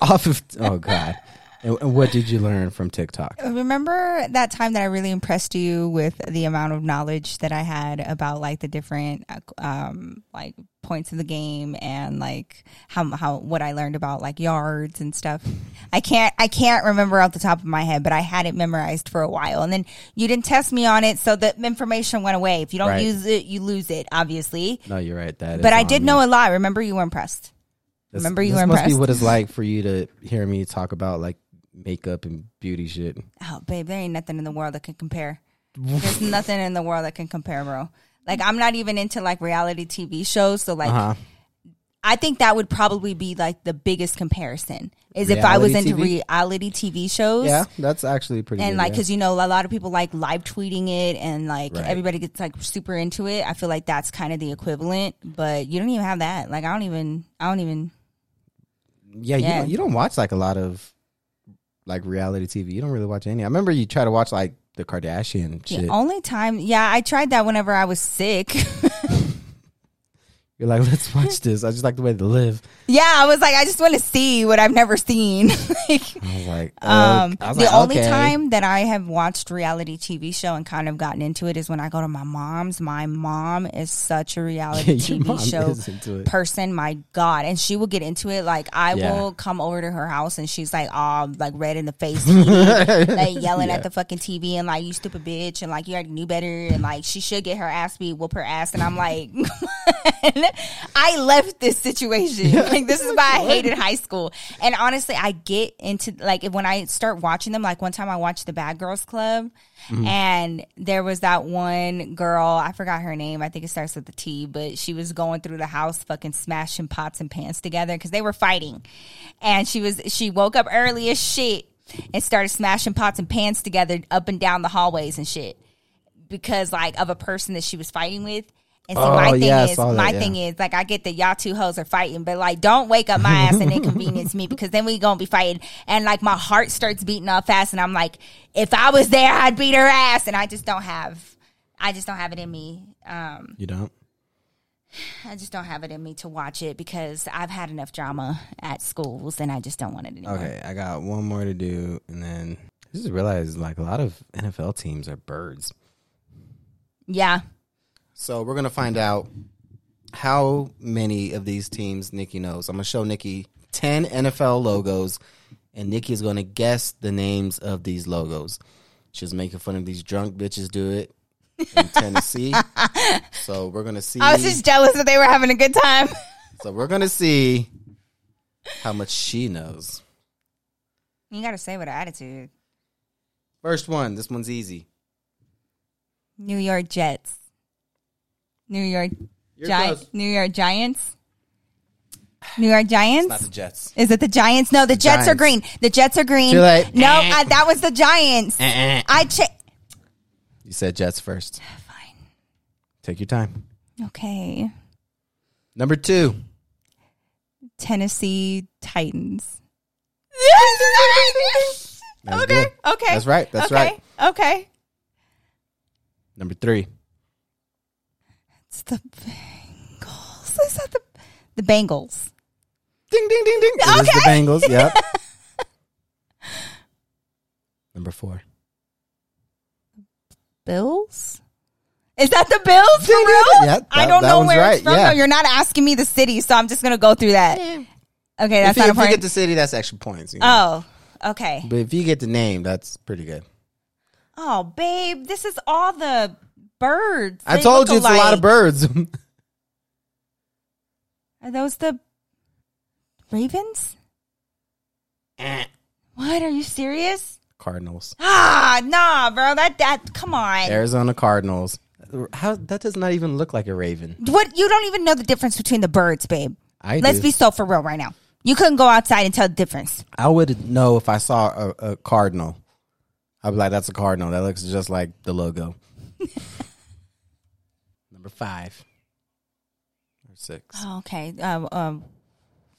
Off of oh god. And, what did you learn from TikTok? Remember that time that I really impressed you with the amount of knowledge that I had about like the different um like points of the game and like how how what I learned about like yards and stuff. I can't I can't remember off the top of my head, but I had it memorized for a while. And then you didn't test me on it, so the information went away. If you don't Right. use it, you lose it, obviously. No, you're right. That. But I did me. know a lot. Remember you were impressed. This- remember you this were must be impressed. what it's like for you to hear me talk about like makeup and beauty shit. Oh, babe, there ain't nothing in the world that can compare. There's nothing in the world that can compare, bro. Like I'm not even into like reality TV shows, so like Uh huh. I think that would probably be like the biggest comparison is if I was into TV? reality TV shows. Yeah, that's actually pretty. And good, like, yeah. cause you know, a lot of people like live tweeting it, and like Right. everybody gets like super into it. I feel like that's kind of the equivalent, but you don't even have that. Like, I don't even, I don't even. yeah, you don't, you don't watch like a lot of like reality TV. You don't really watch any. I remember you try to watch like the Kardashian The shit. only time, yeah, I tried that whenever I was sick. You're like, let's watch this. I just like the way they live. yeah, I was like, I just want to see what I've never seen. like, I was like, Um, uh, I was the like, only okay. time that I have watched reality TV show and kind of gotten into it is when I go to my mom's. My mom is such a reality Your TV show is into it. person. My God, and she will get into it. Like I Yeah. will come over to her house and she's like, all like red in the face, like yelling Yeah. at the fucking TV and like you stupid bitch and like you already knew better and like she should get her ass beat, whoop her ass, and I'm like, I left this situation. Like this is why I hated high school. And honestly, I get into like if when I start watching them. Like one time I watched the Bad Girls Club, Mm-hmm. and there was that one girl. I forgot her name. I think it starts with a T, but she was going through the house, fucking smashing pots and pans together because they were fighting. And she was she woke up early as shit and started smashing pots and pans together up and down the hallways and shit because like of a person that she was fighting with And see, Oh, my thing yeah, is, that, my yeah. thing is, like, I get that y'all two hoes are fighting, but like, don't wake up my ass and inconvenience me because then we gonna be fighting, and like, my heart starts beating up fast, and I'm like, if I was there, I'd beat her ass, and I just don't have, I just don't have it in me. Um, You don't? I just don't have it in me to watch it because I've had enough drama at schools, and I just don't want it anymore. Okay, I got one more to do, and then I just realized like a lot of NFL teams are birds. Yeah, So we're gonna find out how many of these teams Nikki knows. I'm gonna show Nikki ten NFL logos, and Nikki is gonna guess the names of these logos. She's making fun of these drunk bitches do it in Tennessee. so we're gonna see. I was just jealous that they were having a good time. so we're gonna see how much she knows. You got to say with attitude. First one. This one's easy. New York Jets. New York You're Giants. close. New York Giants. New York Giants. Not the Jets. Is it the Giants? No, the Jets are Giants. green. The Jets are green. Too late. No, Eh. uh, that was the Giants. Eh, eh. I check. You said Jets first. Fine. Take your time. Okay. Number two. Tennessee Titans. That's okay. good. Okay. That's right. That's okay. right. Okay. Number three. It's the Bengals. Is that the the Bengals? Ding ding ding ding. It is the Okay. Bengals. Yep. Number four. Bills? Is that the Bills for Ding, ding, real? ding. Yep, I don't know where right, it's from. yeah. though. You're not asking me the city, so I'm just gonna go through that. Okay, that's if, you, not if you get the city, that's extra points. you know. oh, okay. But if you get the name, that's pretty good. Oh, babe, this is all the birds. I They told you it's a lot of birds. Are those the Ravens? Eh. What? Are you serious? Cardinals. Ah, nah, bro. That that. Come on. Arizona Cardinals. How that does not even look like a raven. What? You don't even know the difference between the birds, babe. I Let's do. be so for real right now. You couldn't go outside and tell the difference. I would know if I saw a, a cardinal. I'd be like, "That's a cardinal. That looks just like the logo." Number five or six. Oh, okay. Um, um,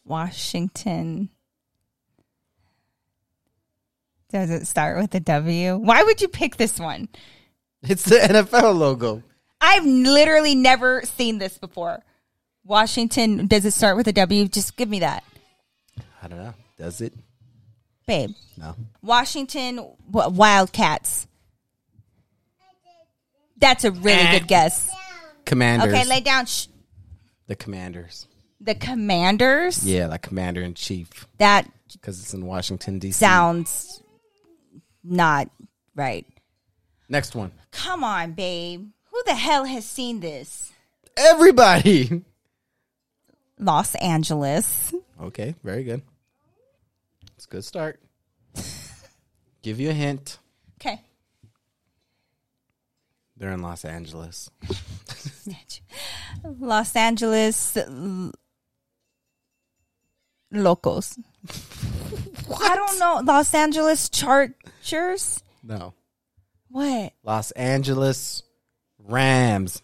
Washington. Does it start with a W? Why would you pick this one? It's the NFL logo. I've literally never seen this before. Washington. Does it start with a W? Just give me that, I don't know. Does it? babe. No. Washington w- Wildcats. That's a really good guess. Commanders. Okay, lay down. Shh. the Commanders. The Commanders. Yeah, like Commander in Chief, That because it's in Washington D.C. sounds not right. Next one. Come on, babe. Who the hell has seen this? Everybody. Los Angeles. Okay, very good. It's a good start. Give you a hint. Okay. They're in Los Angeles. Los Angeles l- Locos. I don't know. Los Angeles Chargers? No. What? Los Angeles Rams.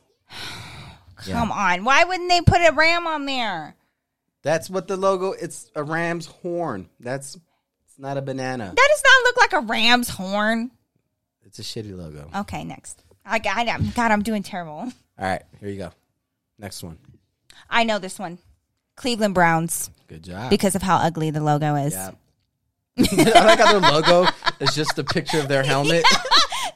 Yeah. Come on. Why wouldn't they put a ram on there? That's what the logo. It's a ram's horn. That's it's not a banana. That does not look like a ram's horn. It's a shitty logo. Okay, next. I got I, God, I'm doing terrible. All right, here you go. Next one. I know this one. Cleveland Browns Good job. because of how ugly the logo is. yeah. I like how their logo is just a picture of their helmet.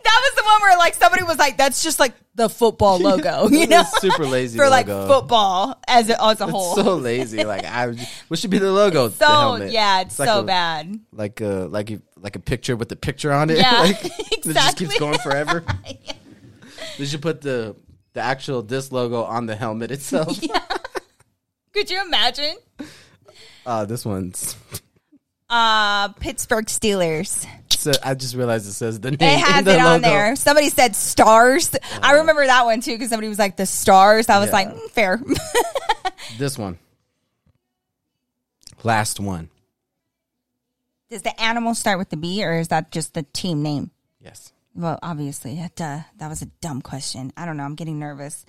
That was the one where like somebody was like, "That's just like the football logo," you know, super lazy for like logo. football as a, as a whole. It's so lazy. Like I, what should be the logo? So, the yeah, it's, like so a, bad. Like a like a like a picture with the picture on it. Yeah, like, It just keeps going forever. They should put the the actual disc logo on the helmet itself. yeah. Could you imagine? Uh, this one's. Uh, Pittsburgh Steelers. So I just realized it says the name. It has it on logo. there. Somebody said stars. I remember that one too because somebody was like the stars. I was Yeah. like, mm, fair. This one. Last one. Does the animal start with the B or is that just the team name? Yes. Well, obviously, that uh, that was a dumb question. I don't know. I'm getting nervous.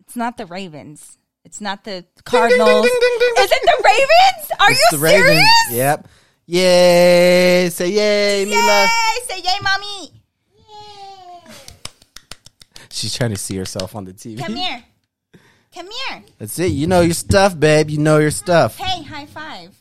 It's not the Ravens. It's not the Cardinals. ding, ding, ding. Is it the Ravens? Are It's you the serious? Ravens. Yep. Yay! Say yay, Mila. Yay! Say yay, mommy. Yay. She's trying to see herself on the TV. Come here. Come here. That's it. You know your stuff, babe. You know your stuff. Hey, high five.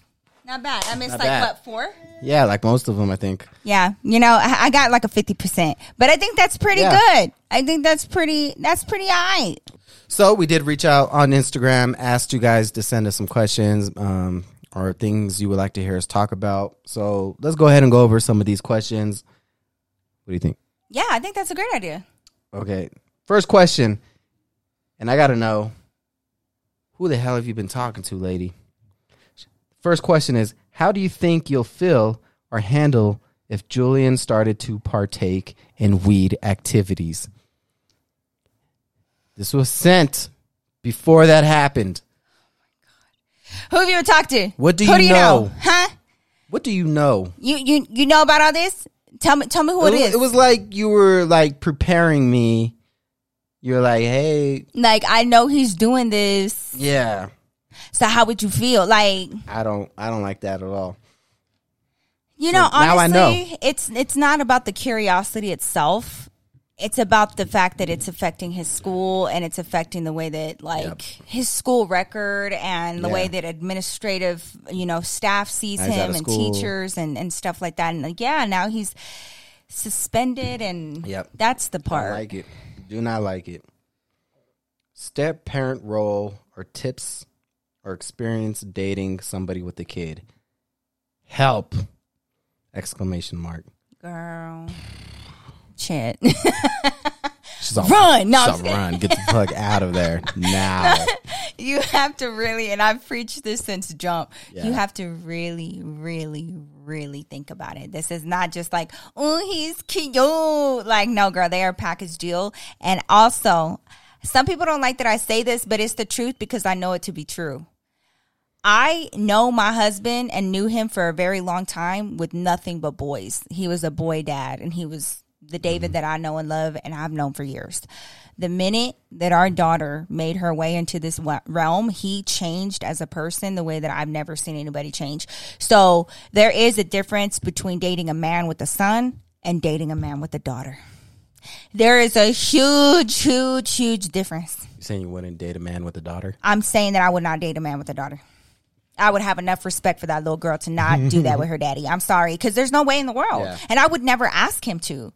Not bad. I missed Not like bad. what four? Yeah, like most of them, I think. Yeah, you know, I I got like a fifty percent, but I think that's pretty Yeah. good. I think that's pretty. That's pretty alright. So we did reach out on Instagram, asked you guys to send us some questions um, or things you would like to hear us talk about. So let's go ahead and go over some of these questions. What do you think? Yeah, I think that's a great idea. Okay. First question, and I got to know who the hell have you been talking to, lady? First question is How do you think you'll feel or handle if Julian started to partake in weed activities? This was sent before that happened. Who have you talked to? What do Who you do you know? know? Huh? What do you know? You you you know about all this? Tell me tell me who it was- it was like you were like preparing me. You're like, hey, like I know he's doing this. yeah, So how would you feel? Like I don't, I don't like that at all. you know, I honestly, know. it's it's not about the curiosity itself. It's about the fact that it's affecting his school and it's affecting the way that like Yep. his school record and the Yeah. way that administrative, you know, staff sees Now him and school. teachers and and stuff like that. And like, yeah, now he's suspended and Yep. that's the I part. like it. Do not like it. Step parent role or tips or experience dating somebody with a kid. Help! Exclamation mark. Girl. Shit. She's all, Run! No, she's all, just kidding. run! Get the fuck out of there now. you have to really, and I've preached this since jump. Yeah. You have to really, really, really think about it. This is not just like, oh, he's cute. Like, no, girl, they are a package deal. And also, some people don't like that I say this, but it's the truth because I know it to be true. I know my husband and knew him for a very long time with nothing but boys. He was a boy dad and he was the David mm-hmm. that I know and love and I've known for years. The minute that our daughter made her way into this realm, he changed as a person the way that I've never seen anybody change. So there is a difference between dating a man with a son and dating a man with a daughter. There is a huge, huge, huge difference. You saying you wouldn't date a man with a daughter? I'm saying that I would not date a man with a daughter. I would have enough respect for that little girl to not do that with her daddy. I'm sorry, because there's no way in the world, Yeah. and I would never ask him to.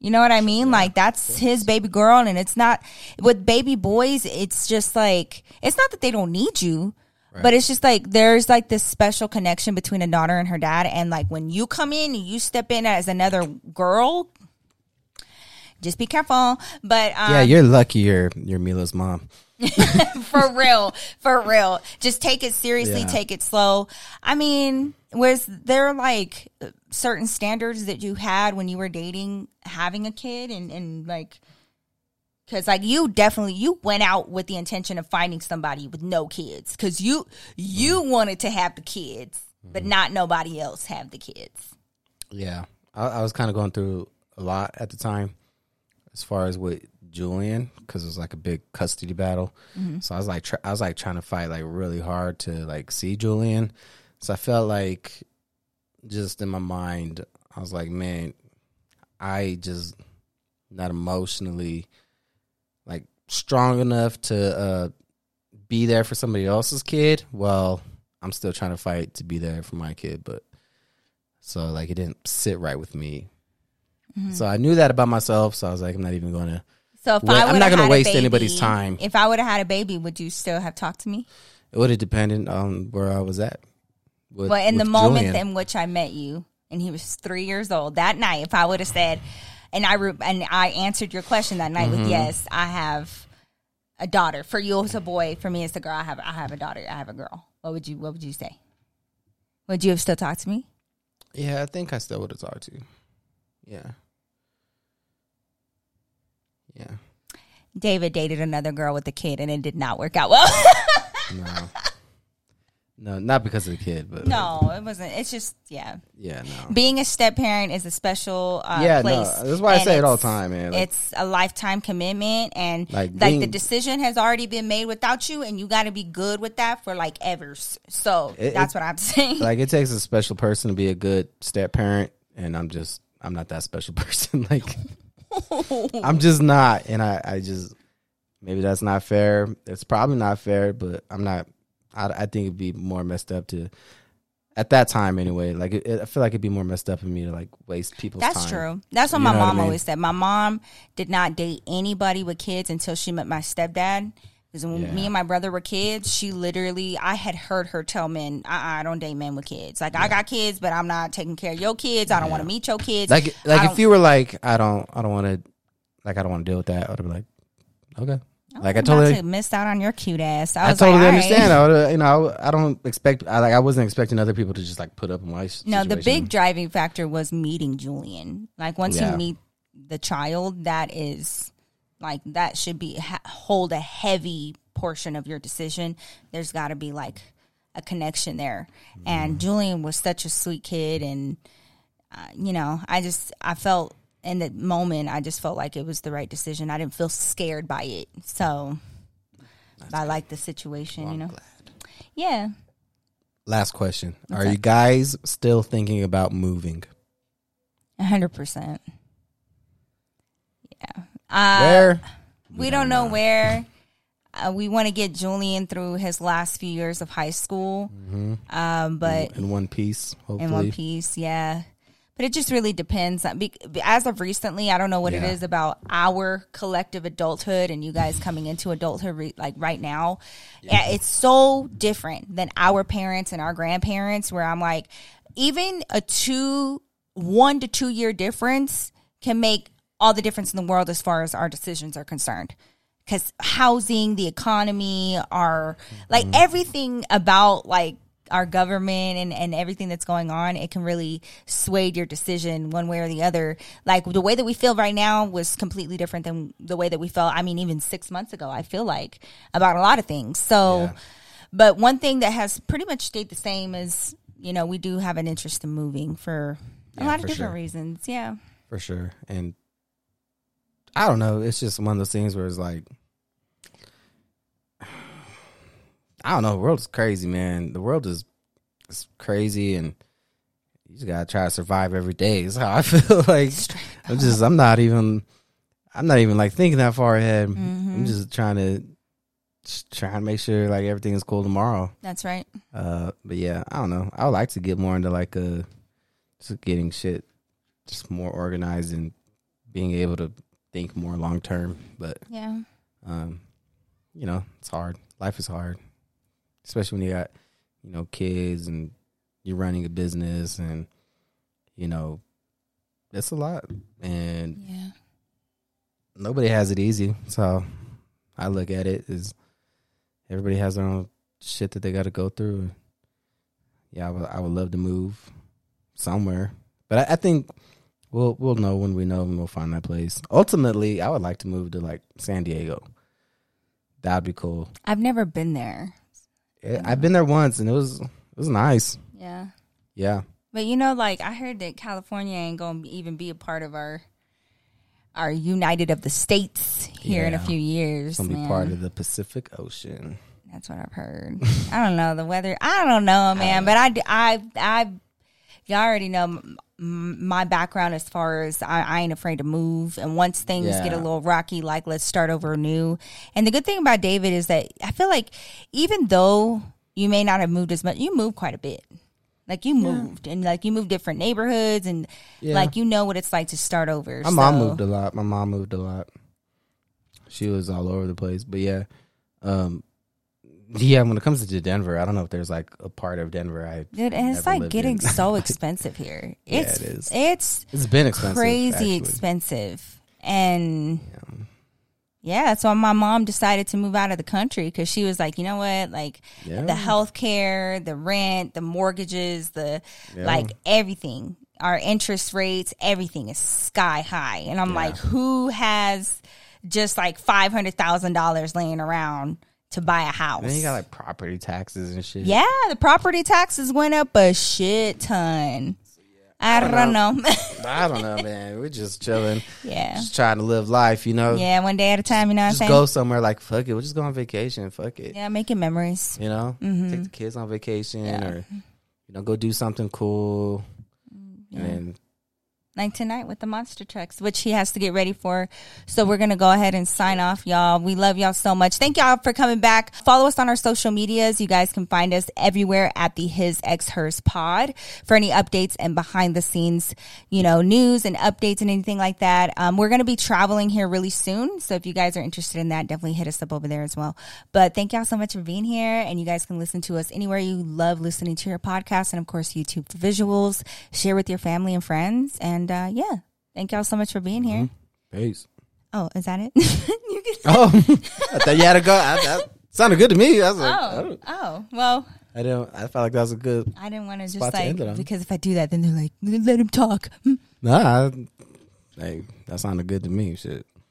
You know what I mean? Like that's his baby girl, and it's not with baby boys. It's just like it's not that they don't need you, but it's just like there's like this special connection between a daughter and her dad, and like when you come in and you step in as another girl, just be careful. But um, yeah, you're lucky. You're you're Mila's mom. for real, for real. Just take it seriously, Yeah. take it slow. I mean, was there like certain standards that you had when you were dating, having a kid, and and like, because like you definitely you went out with the intention of finding somebody with no kids, because you you mm-hmm. wanted to have the kids, but mm-hmm. not nobody else have the kids. Yeah, I, I was kind of going through a lot at the time, as far as with Julian, because it was like a big custody battle. So I was like, tr- I was like trying to fight like really hard to like see Julian. So I felt like, just in my mind, I was like, man, I just not emotionally like strong enough to uh, be there for somebody else's kid. Well, I'm still trying to fight to be there for my kid, but so like it didn't sit right with me. So I knew that about myself. So I was like, I'm not even going to. So if Wait, I I'm not gonna waste anybody's time. If I would have had a baby, would you still have talked to me? It would have depended on where I was at. With, Well, in the moment Julian. in which I met you, and he was three years old that night, if I would have said, and I re- and I answered your question that night Mm-hmm. with yes, I have a daughter. For you, it's a boy. For me, it's a girl. I have I have a daughter. I have a girl. What would you What would you say? Would you have still talked to me? yeah, I think I still would have talked to you. Yeah, yeah, David dated another girl with a kid, and it did not work out well. no, No, not because of the kid, but No, it wasn't. It's just yeah. yeah, no. Being a step parent is a special uh, Yeah, no, place. that's why I say it all the time, man. Like- it's a lifetime commitment, and Like, like, being- the decision has already been made without you, and you got to be good with that for like ever. So It- that's it- what I'm saying. Like it takes a special person to be a good step parent, and I'm just I'm not that special person. like I'm just not, and I I just maybe that's not fair. It's probably not fair, but I'm not. I I think it'd be more messed up to. At that time, anyway, like it, it- I feel like it'd be more messed up of me to like waste people's time. That's time. true. That's what You my know what I mom mean? always said. My mom did not date anybody with kids until she met my stepdad. Because when Yeah. me and my brother were kids, she literally, I had heard her tell men, I don't date men with kids. Like, I got kids, but I'm not taking care of your kids. I don't want to meet your kids. Like like if you were like I don't I don't want to like I don't want to deal with that, I'd be like okay. Oh, like I totally to missed out on your cute ass. I I totally like, understand. right. I would, you know, I, I don't expect. I like. I wasn't expecting other people to just like put up with my. No, the big driving factor was meeting Julian. Like once Yeah. you meet the child, that is like that should be ha- hold a heavy portion of your decision. There's got to be like a connection there. Mm-hmm. And Julian was such a sweet kid, and uh, you know, I just I felt in the moment, I just felt like it was the right decision. I didn't feel scared by it, so I like the situation. Well, you know, glad. yeah. Last question: Are that? you guys still thinking about moving? A hundred percent. Yeah. Uh, Where? we don't know where. Uh, we want to get Julian through his last few years of high school, um, but in one piece, hopefully. in one piece, yeah. But it just really depends. Uh, As of recently, I don't know what it Yeah. is about our collective adulthood and you guys coming into adulthood re- like right now. Yeah, it's so different than our parents and our grandparents. Where I'm like, even a two, one to two year difference can make all the difference in the world as far as our decisions are concerned. Because housing, the economy, our like mm-hmm. everything about like our government and, and everything that's going on, it can really sway your decision one way or the other. Like the way that we feel right now was completely different than the way that we felt, I mean, even six months ago, I feel like about a lot of things. So, Yeah. but one thing that has pretty much stayed the same is, you know, we do have an interest in moving for a Yeah, lot of for different sure. reasons. Yeah. for sure. And I don't know. It's just one of those things where it's like, I don't know. The world is crazy, man. The world is it's crazy, and you just gotta try to survive every day. Is how I feel. like I'm just. I'm not even. I'm not even like thinking that far ahead. Mm-hmm. I'm just trying to. Just trying to make sure like everything is cool tomorrow. That's right. Uh, but yeah, I don't know. I would like to get more into like a, just getting shit just more organized and being able to think more long term. But Yeah. um, you know, it's hard. Life is hard, especially when you got you know kids and you're running a business and you know it's a lot and Yeah. nobody has it easy. So I look at it as everybody has their own shit that they got to go through. Yeah, I would, I would love to move somewhere, but I, I think we'll we'll know when we know and we'll find that place. Ultimately, I would like to move to like San Diego. That'd be cool. I've never been there. Yeah, I've been there once and it was it was nice. Yeah. Yeah, But you know, like I heard that California ain't gonna even be a part of our our United of the States here in a few years. it's gonna be part of the Pacific Ocean. That's what I've heard. I don't know the weather. I don't know, man. But I, I, I, y'all already know my background as far as I, I ain't afraid to move. And once things get a little rocky, like let's start over new And the good thing about David is that I feel like even though you may not have moved as much, you moved quite a bit. Like you moved and like you moved different neighborhoods and Yeah. like you know what it's like to start over. My mom moved a lot. My mom moved a lot. She was all over the place. But yeah. Um yeah, when it comes to Denver, I don't know if there's like a part of Denver I Dude, and it's like getting in. so expensive here. Yeah, It's it is. it's It's been expensive. crazy actually. expensive. And Yeah. yeah, so my mom decided to move out of the country because she was like, you know what, like Yeah. the health care, the rent, the mortgages, the Yeah. like everything, our interest rates, everything is sky high. And I'm Yeah. like, who has just like five hundred thousand dollars laying around to buy a house. Then you got like property taxes and shit. yeah, the property taxes went up a shit ton. I don't know. I don't know, man. We're just chilling, yeah. just trying to live life, you know. Yeah, one day at a time, you know what I'm Just saying? go somewhere like fuck it. We'll just go on vacation. Fuck it. Yeah, making memories. You know, Mm-hmm. take the kids on vacation or you know go do something cool. Mm, And then like tonight with the monster trucks, which he has to get ready for. So we're gonna go ahead and sign off, y'all. We love y'all so much. Thank y'all for coming back. Follow us on our social medias. You guys can find us everywhere at the His Ex Hers Pod for any updates and behind the scenes, you know, news and updates and anything like that. Um, we're gonna be traveling here really soon, so if you guys are interested in that, definitely hit us up over there as well. But thank y'all so much for being here, and you guys can listen to us anywhere you love listening to your podcast, and of course YouTube visuals. Share with your family and friends, and uh, yeah, thank y'all so much for being here. peace. Oh, is that it? you can. Oh, I thought you had to go. I, that sounded good to me. I was like, I, Oh, oh, well, I don't. I felt like that was a good. I didn't want to just to like end it on. because if I do that, then they're like, let him talk. Nah, I, hey, that sounded good to me. Shit.